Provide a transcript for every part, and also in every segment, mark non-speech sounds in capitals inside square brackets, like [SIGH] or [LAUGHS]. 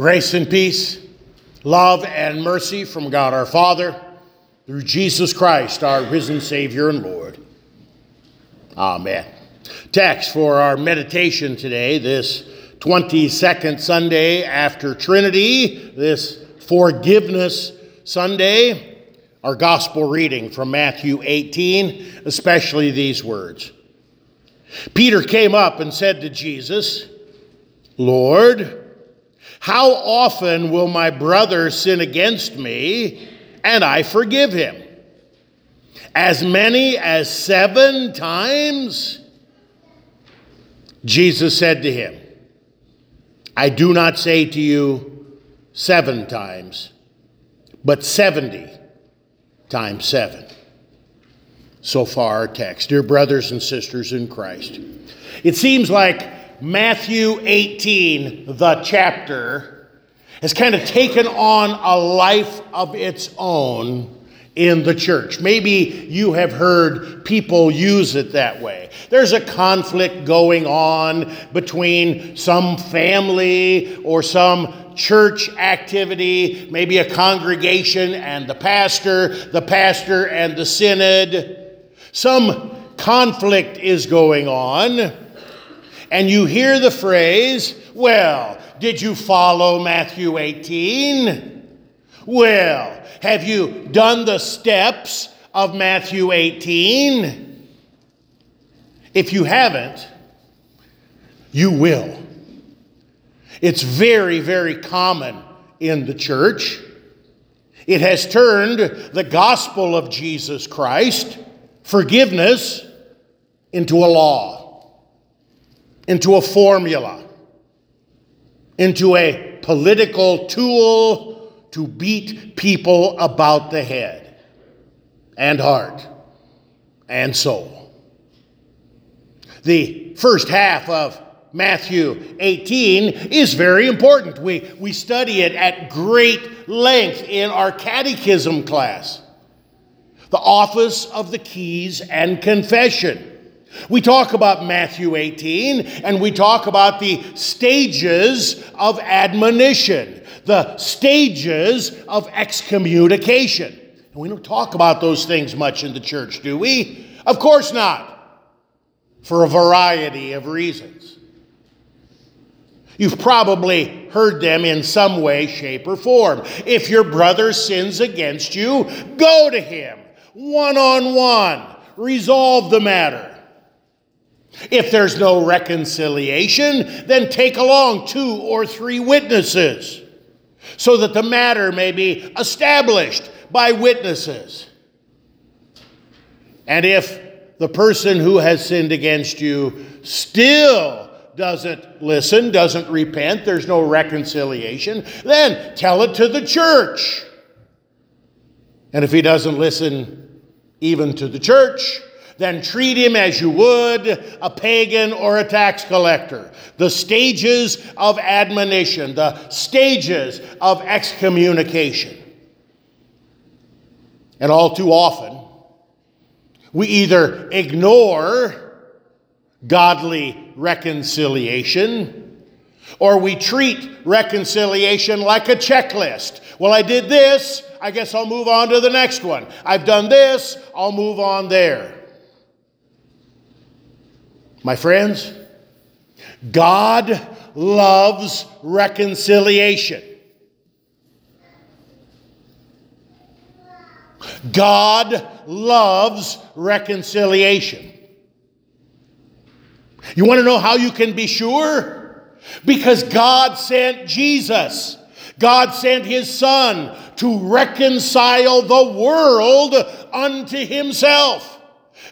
Grace and peace, love and mercy from God our Father, through Jesus Christ, our risen Savior and Lord. Amen. Text for our meditation today, this 22nd Sunday after Trinity, this Forgiveness Sunday, our gospel reading from Matthew 18, especially these words. Peter came up and said to Jesus, Lord, how often will my brother sin against me and I forgive him? As many as seven times? Jesus said to him, I do not say to you seven times, but 70 times seven. So far, our text. Dear brothers and sisters in Christ, it seems like Matthew 18, the chapter, has kind of taken on a life of its own in the church. Maybe you have heard people use it that way. There's a conflict going on between some family or some church activity, maybe a congregation and the pastor, the pastor and the synod. Some conflict is going on and you hear the phrase, Well, did you follow Matthew 18? Well, have you done the steps of Matthew 18? If you haven't, you will. It's very, very common in the church. It has turned the gospel of Jesus Christ, forgiveness, into a law into a formula, into a political tool to beat people about the head and heart and soul. The first half of Matthew 18 is very important. We, we study it at great length in our catechism class. The office of the keys and confession. We talk about Matthew 18 and we talk about the stages of admonition, the stages of excommunication. And we don't talk about those things much in the church, do we? Of course not, for a variety of reasons. You've probably heard them in some way, shape, or form. If your brother sins against you, go to him one on one, resolve the matter. If there's no reconciliation, then take along two or three witnesses so that the matter may be established by witnesses. And if the person who has sinned against you still doesn't listen, doesn't repent, there's no reconciliation, then tell it to the church. And if he doesn't listen even to the church, then treat him as you would a pagan or a tax collector. The stages of admonition, the stages of excommunication. And all too often, we either ignore godly reconciliation or we treat reconciliation like a checklist. Well, I did this, I guess I'll move on to the next one. I've done this, I'll move on there. My friends, God loves reconciliation. God loves reconciliation. You want to know how you can be sure? Because God sent Jesus. God sent his Son to reconcile the world unto himself.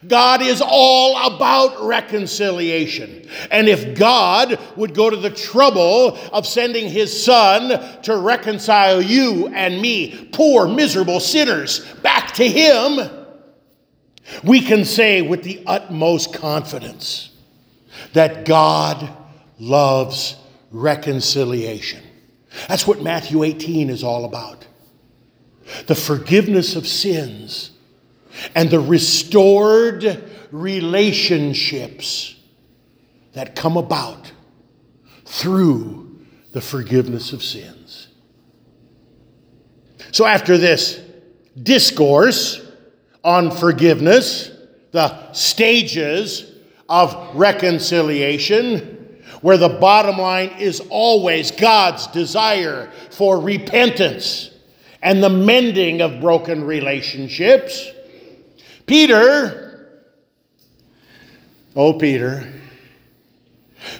God is all about reconciliation. And if God would go to the trouble of sending his son to reconcile you and me, poor, miserable sinners, back to him, we can say with the utmost confidence that God loves reconciliation. That's what Matthew 18 is all about. The forgiveness of sins and the restored relationships that come about through the forgiveness of sins. So, after this discourse on forgiveness, the stages of reconciliation, where the bottom line is always God's desire for repentance and the mending of broken relationships, Peter, oh, Peter,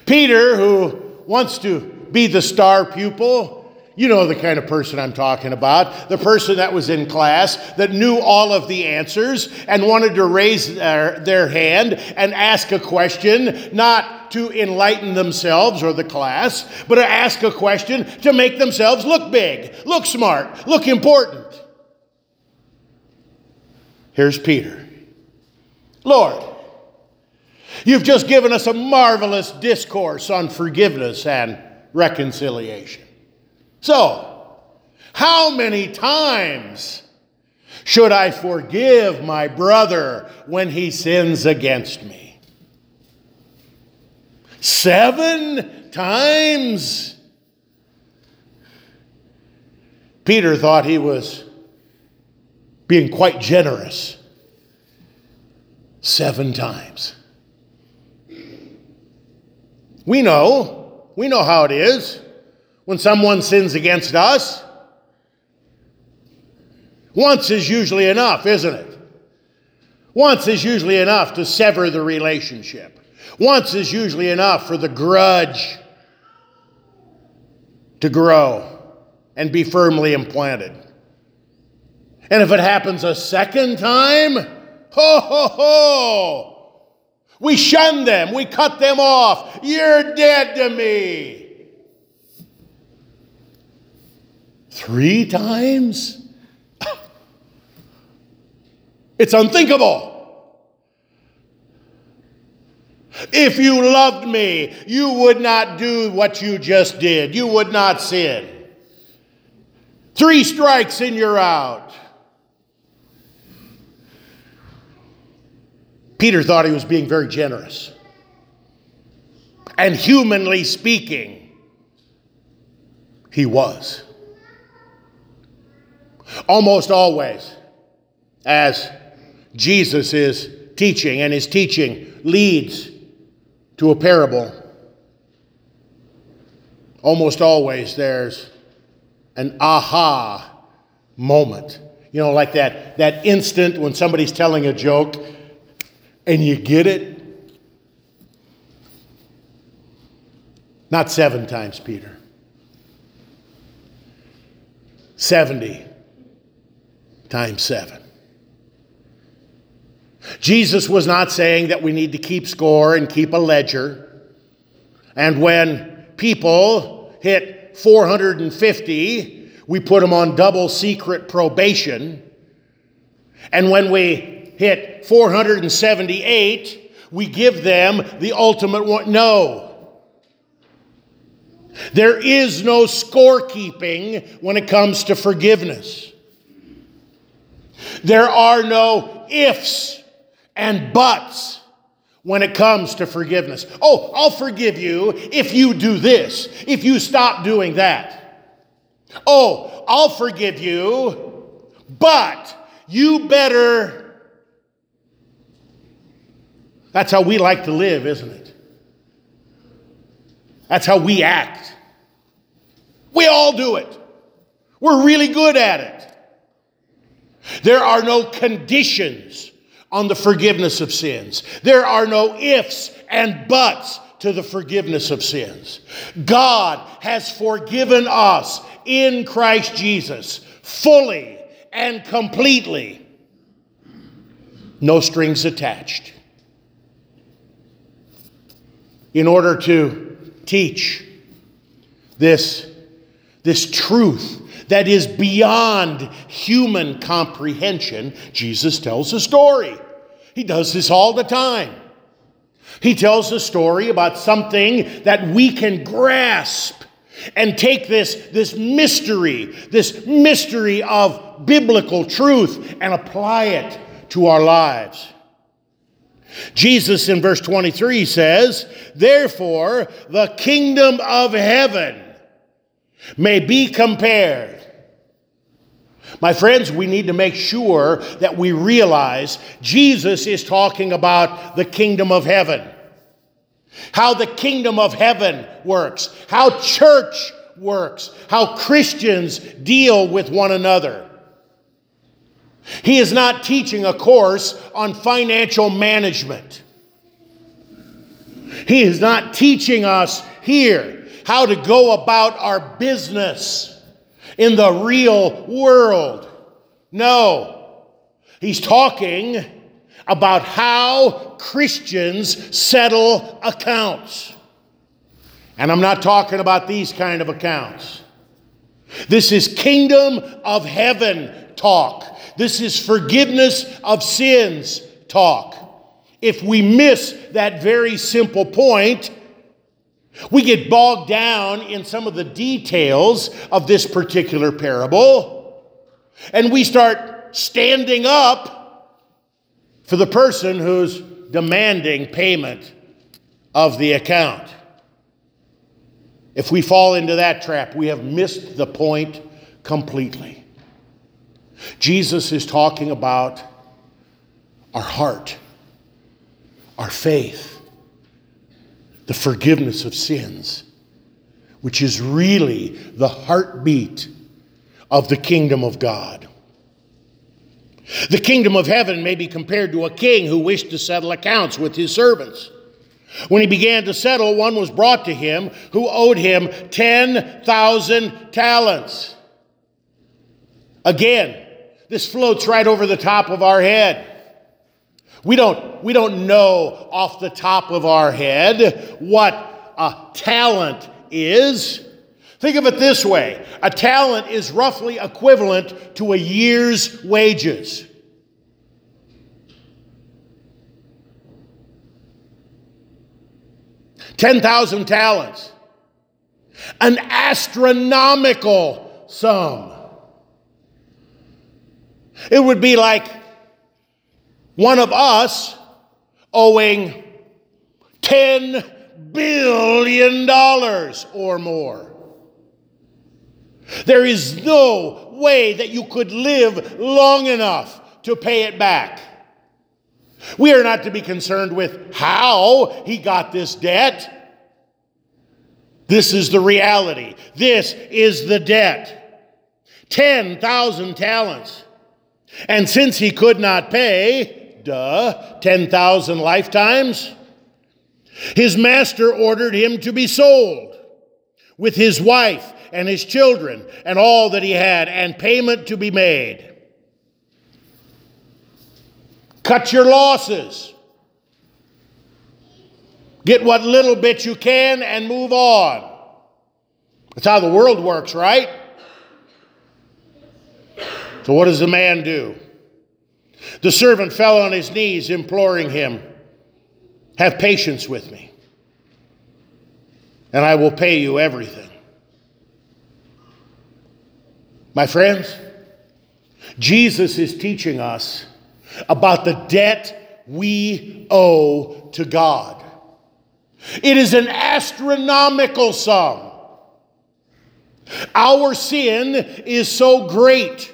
Peter, who wants to be the star pupil, you know the kind of person I'm talking about. The person that was in class that knew all of the answers and wanted to raise their, their hand and ask a question, not to enlighten themselves or the class, but to ask a question to make themselves look big, look smart, look important. Here's Peter Lord, you've just given us a marvelous discourse on forgiveness and reconciliation. So, how many times should I forgive my brother when he sins against me? Seven times? Peter thought he was being quite generous. Seven times. We know, we know how it is when someone sins against us. Once is usually enough, isn't it? Once is usually enough to sever the relationship. Once is usually enough for the grudge to grow and be firmly implanted. And if it happens a second time, ho ho ho! We shun them, we cut them off. You're dead to me. Three times? [LAUGHS] It's unthinkable. If you loved me, you would not do what you just did. You would not sin. Three strikes and you're out. Peter thought he was being very generous. And humanly speaking, he was. Almost always, as Jesus is teaching, and his teaching leads to a parable, almost always there's an aha moment. You know, like that, that instant when somebody's telling a joke and you get it. Not seven times, Peter. 70 times seven. Jesus was not saying that we need to keep score and keep a ledger. And when people hit 450, we put them on double secret probation. And when we hit 478, we give them the ultimate one. No. There is no scorekeeping when it comes to forgiveness. There are no ifs and buts when it comes to forgiveness. Oh, I'll forgive you if you do this, if you stop doing that. Oh, I'll forgive you, but you better. That's how we like to live, isn't it? That's how we act. We all do it. We're really good at it. There are no conditions on the forgiveness of sins. There are no ifs and buts to the forgiveness of sins. God has forgiven us in Christ Jesus fully and completely. No strings attached. In order to teach this, this truth that is beyond human comprehension, Jesus tells a story. He does this all the time. He tells a story about something that we can grasp and take this, this mystery, this mystery of biblical truth, and apply it to our lives. Jesus in verse 23 says, Therefore, the kingdom of heaven may be compared My friends, we need to make sure that we realize Jesus is talking about the kingdom of heaven. How the kingdom of heaven works, how church works, how Christians deal with one another. He is not teaching a course on financial management. He is not teaching us here how to go about our business in the real world. No, he's talking about how Christians settle accounts. And I'm not talking about these kind of accounts. This is kingdom of heaven talk. This is forgiveness of sins talk. If we miss that very simple point, we get bogged down in some of the details of this particular parable, and we start standing up for the person who's demanding payment of the account. If we fall into that trap, we have missed the point completely. Jesus is talking about our heart, our faith, the forgiveness of sins, which is really the heartbeat of the kingdom of God. The kingdom of heaven may be compared to a king who wished to settle accounts with his servants. When he began to settle, one was brought to him who owed him 10,000 talents. Again, this floats right over the top of our head. We don't, we don't know off the top of our head what a talent is. Think of it this way a talent is roughly equivalent to a year's wages. Ten thousand talents, an astronomical sum. It would be like one of us owing $10 billion or more. There is no way that you could live long enough to pay it back. We are not to be concerned with how he got this debt. This is the reality. This is the debt. 10,000 talents. And since he could not pay, duh, 10,000 lifetimes, his master ordered him to be sold with his wife and his children and all that he had, and payment to be made. Cut your losses. Get what little bit you can and move on. That's how the world works, right? So, what does the man do? The servant fell on his knees, imploring him, Have patience with me, and I will pay you everything. My friends, Jesus is teaching us about the debt we owe to God. It is an astronomical sum. Our sin is so great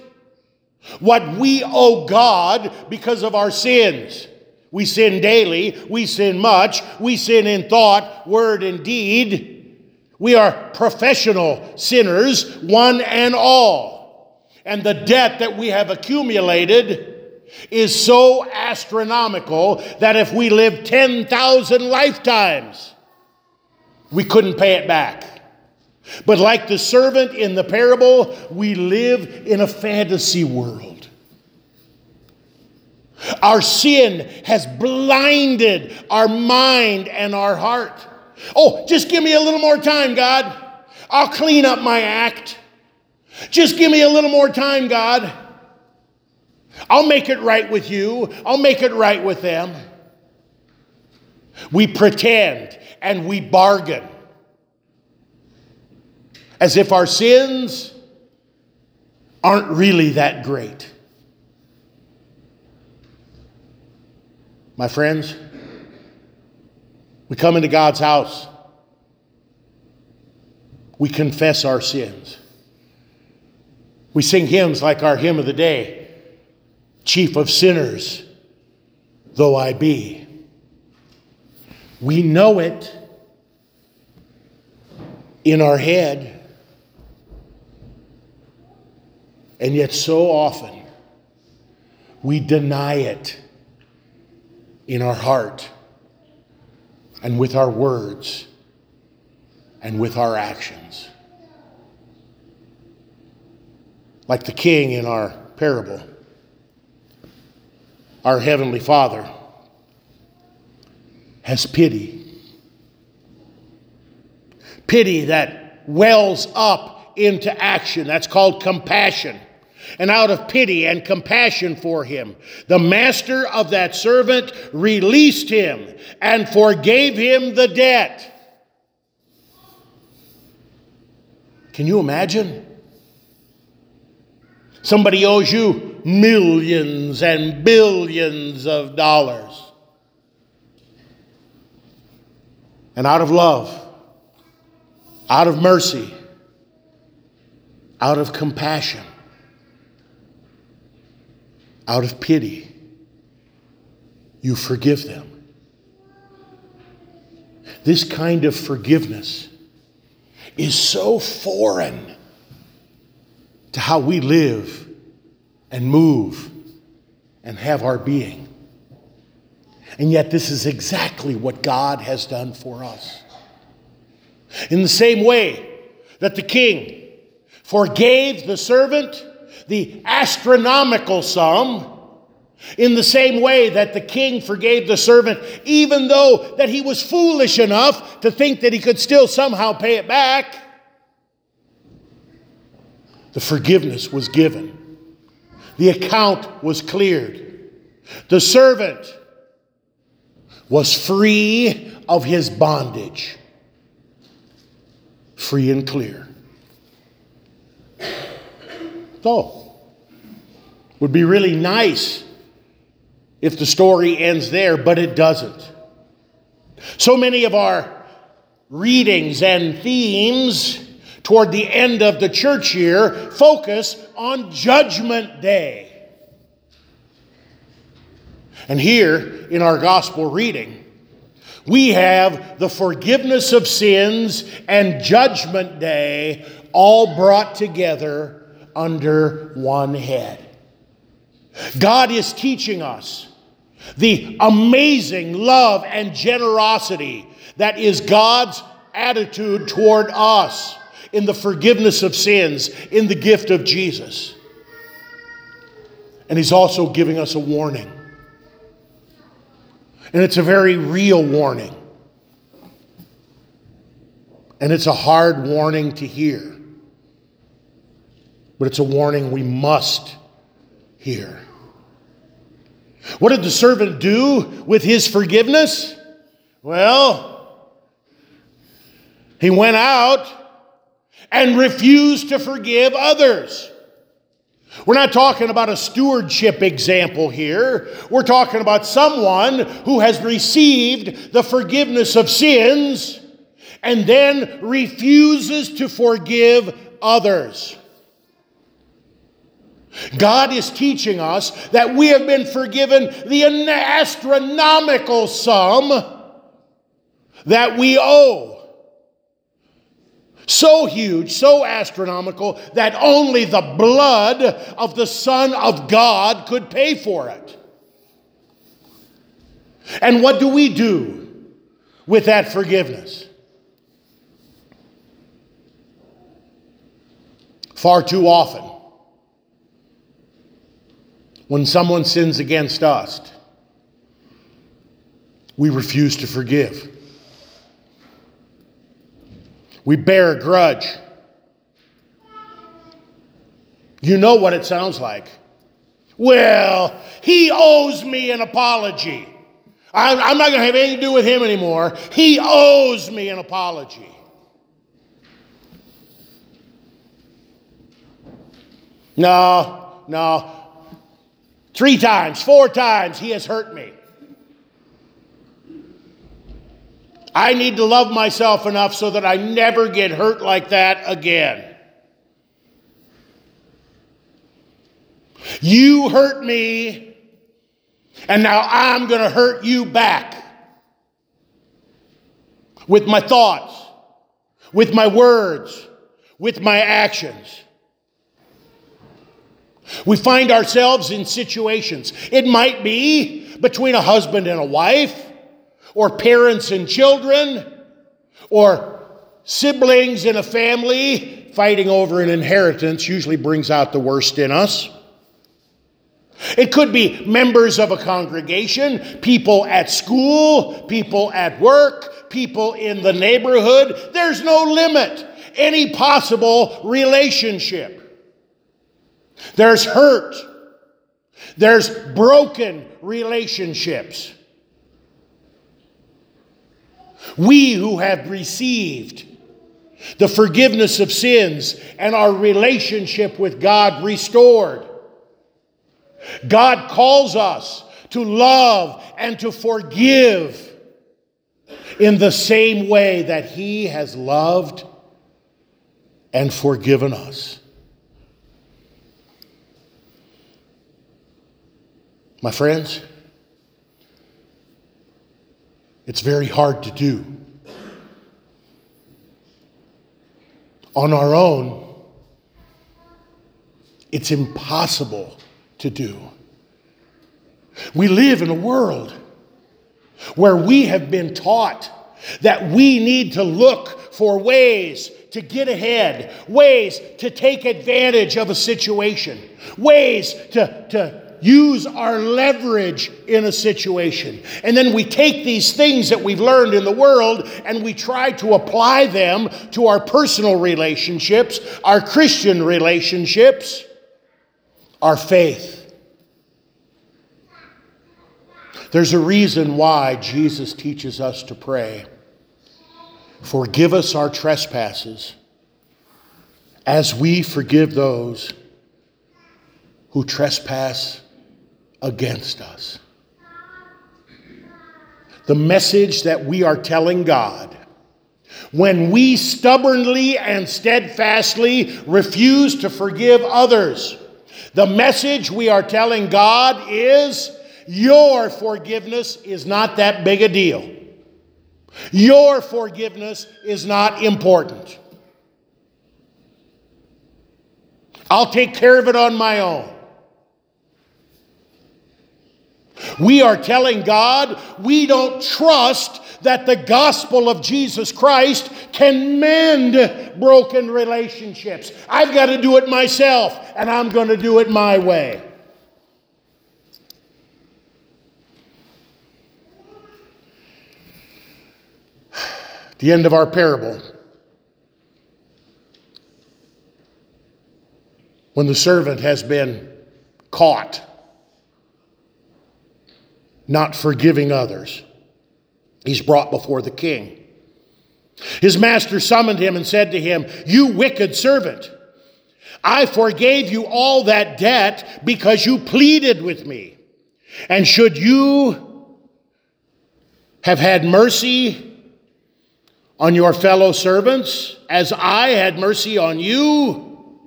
what we owe God because of our sins. We sin daily, we sin much, we sin in thought, word, and deed. We are professional sinners, one and all. And the debt that we have accumulated is so astronomical that if we lived 10,000 lifetimes, we couldn't pay it back. But like the servant in the parable, we live in a fantasy world. Our sin has blinded our mind and our heart. Oh, just give me a little more time, God. I'll clean up my act. Just give me a little more time, God. I'll make it right with you. I'll make it right with them. We pretend and we bargain as if our sins aren't really that great. My friends, we come into God's house, we confess our sins. We sing hymns like our hymn of the day Chief of sinners, though I be. We know it in our head, and yet so often we deny it in our heart and with our words and with our actions. Like the king in our parable, our Heavenly Father has pity. Pity that wells up into action. That's called compassion. And out of pity and compassion for him, the master of that servant released him and forgave him the debt. Can you imagine? Somebody owes you millions and billions of dollars. And out of love, out of mercy, out of compassion, out of pity, you forgive them. This kind of forgiveness is so foreign to how we live and move and have our being. And yet, this is exactly what God has done for us. In the same way that the king forgave the servant the astronomical sum, in the same way that the king forgave the servant, even though that he was foolish enough to think that he could still somehow pay it back, the forgiveness was given. The account was cleared. The servant was free of his bondage, free and clear. Would be really nice if the story ends there, but it doesn't. So many of our readings and themes toward the end of the church year focus on Judgment Day. And here in our gospel reading, we have the forgiveness of sins and Judgment Day all brought together under one head. God is teaching us the amazing love and generosity that is God's attitude toward us in the forgiveness of sins, in the gift of Jesus. And He's also giving us a warning. And it's a very real warning. And it's a hard warning to hear. But it's a warning we must hear. What did the servant do with his forgiveness? Well, he went out and refused to forgive others. We're not talking about a stewardship example here. We're talking about someone who has received the forgiveness of sins and then refuses to forgive others. God is teaching us that we have been forgiven the astronomical sum that we owe. So huge, so astronomical, that only the blood of the Son of God could pay for it. And what do we do with that forgiveness? Far too often, when someone sins against us, we refuse to forgive. We bear a grudge. You know what it sounds like. Well, he owes me an apology. I'm, not going to have anything to do with him anymore. He owes me an apology. No, no. Three times, four times, he has hurt me. I need to love myself enough so that I never get hurt like that again. You hurt me, and now I'm going to hurt you back with my thoughts, with my words, with my actions. We find ourselves in situations. It might be between a husband and a wife, or parents and children, or siblings in a family. Fighting over an inheritance usually brings out the worst in us. It could be members of a congregation, people at school, people at work, people in the neighborhood. There's no limit. Any possible relationship. There's hurt. There's broken relationships. We who have received the forgiveness of sins and our relationship with God restored. God calls us to love and to forgive in the same way that He has loved and forgiven us. My friends, it's very hard to do. On our own, it's impossible to do. We live in a world where we have been taught that we need to look for ways to get ahead, ways to take advantage of a situation, ways to, to use our leverage in a situation. And then we take these things that we've learned in the world and we try to apply them to our personal relationships, our Christian relationships, our faith. There's a reason why Jesus teaches us to pray. Forgive us our trespasses as we forgive those who trespass against us. The message that we are telling God when we stubbornly and steadfastly refuse to forgive others. The message we are telling God is your forgiveness is not that big a deal. Your forgiveness is not important. I'll take care of it on my own. We are telling God we don't trust that the gospel of Jesus Christ can mend broken relationships. I've got to do it myself, and I'm going to do it my way. [SIGHS] The end of our parable. When the servant has been caught not forgiving others. He's brought before the king. His master summoned him and said to him, You wicked servant, I forgave you all that debt because you pleaded with me. And should you have had mercy on your fellow servants as I had mercy on you?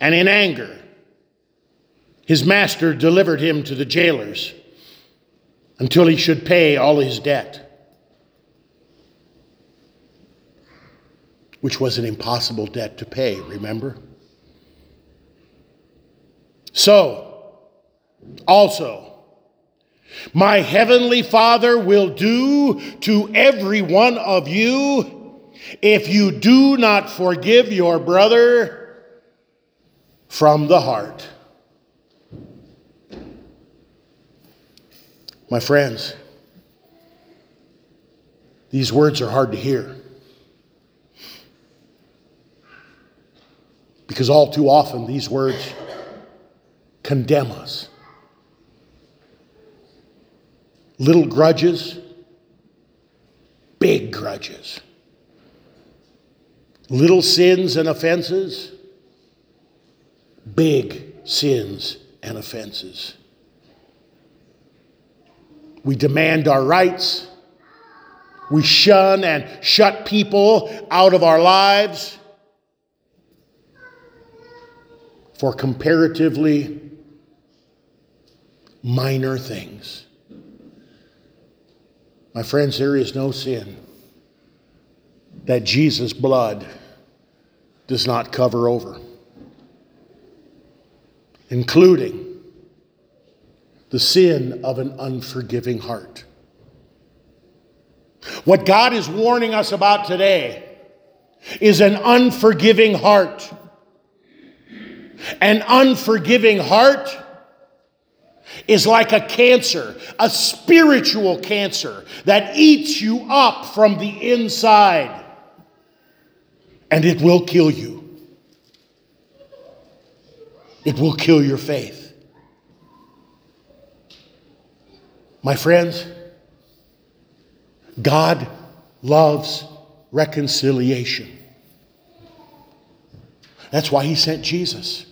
And in anger, his master delivered him to the jailers until he should pay all his debt, which was an impossible debt to pay, remember? So, also, my heavenly Father will do to every one of you if you do not forgive your brother from the heart. My friends, these words are hard to hear. Because all too often these words condemn us. Little grudges, big grudges. Little sins and offenses, big sins and offenses. We demand our rights. We shun and shut people out of our lives. for comparatively minor things. My friends, there is no sin that Jesus' blood does not cover over, including the sin of an unforgiving heart. What God is warning us about today is an unforgiving heart. An unforgiving heart is like a cancer, a spiritual cancer that eats you up from the inside, and it will kill you. It will kill your faith. My friends, God loves reconciliation. That's why he sent Jesus.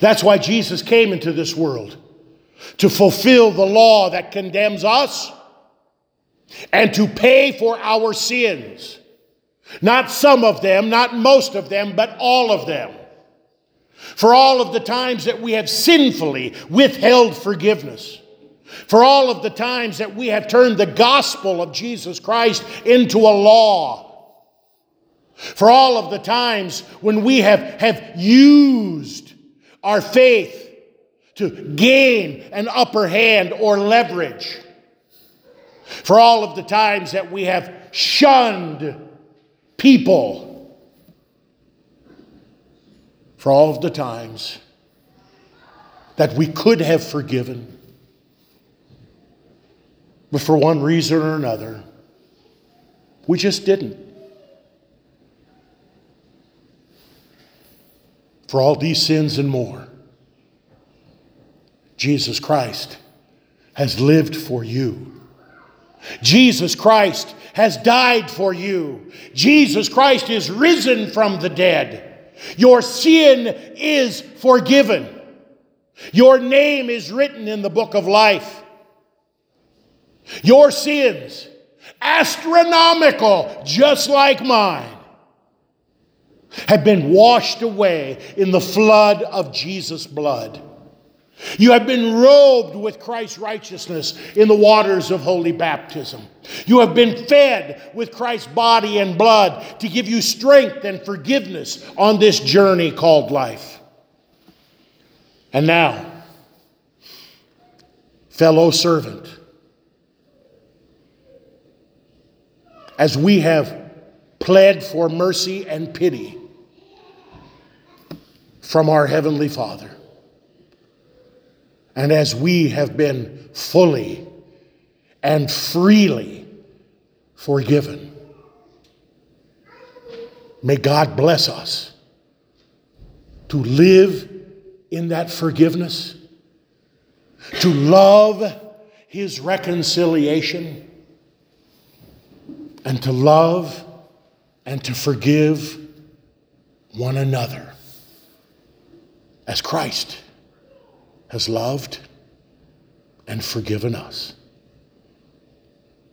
That's why Jesus came into this world to fulfill the law that condemns us and to pay for our sins. Not some of them, not most of them, but all of them. For all of the times that we have sinfully withheld forgiveness. For all of the times that we have turned the gospel of Jesus Christ into a law. For all of the times when we have, have used our faith to gain an upper hand or leverage. For all of the times that we have shunned people. For all of the times that we could have forgiven, but for one reason or another, we just didn't. for all these sins and more. Jesus Christ has lived for you. Jesus Christ has died for you. Jesus Christ is risen from the dead. Your sin is forgiven. Your name is written in the book of life. Your sins, astronomical, just like mine, have been washed away in the flood of Jesus' blood. You have been robed with Christ's righteousness in the waters of holy baptism. You have been fed with Christ's body and blood to give you strength and forgiveness on this journey called life. And now, fellow servant, as we have pled for mercy and pity, from our Heavenly Father. And as we have been fully and freely forgiven, may God bless us to live in that forgiveness, to love His reconciliation, and to love and to forgive one another as Christ has loved and forgiven us.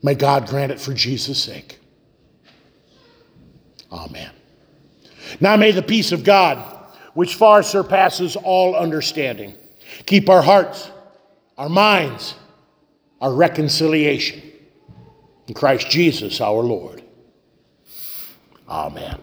May God grant it for Jesus' sake. Amen. Now may the peace of God, which far surpasses all understanding, keep our hearts, our minds, our reconciliation in Christ Jesus our Lord. Amen.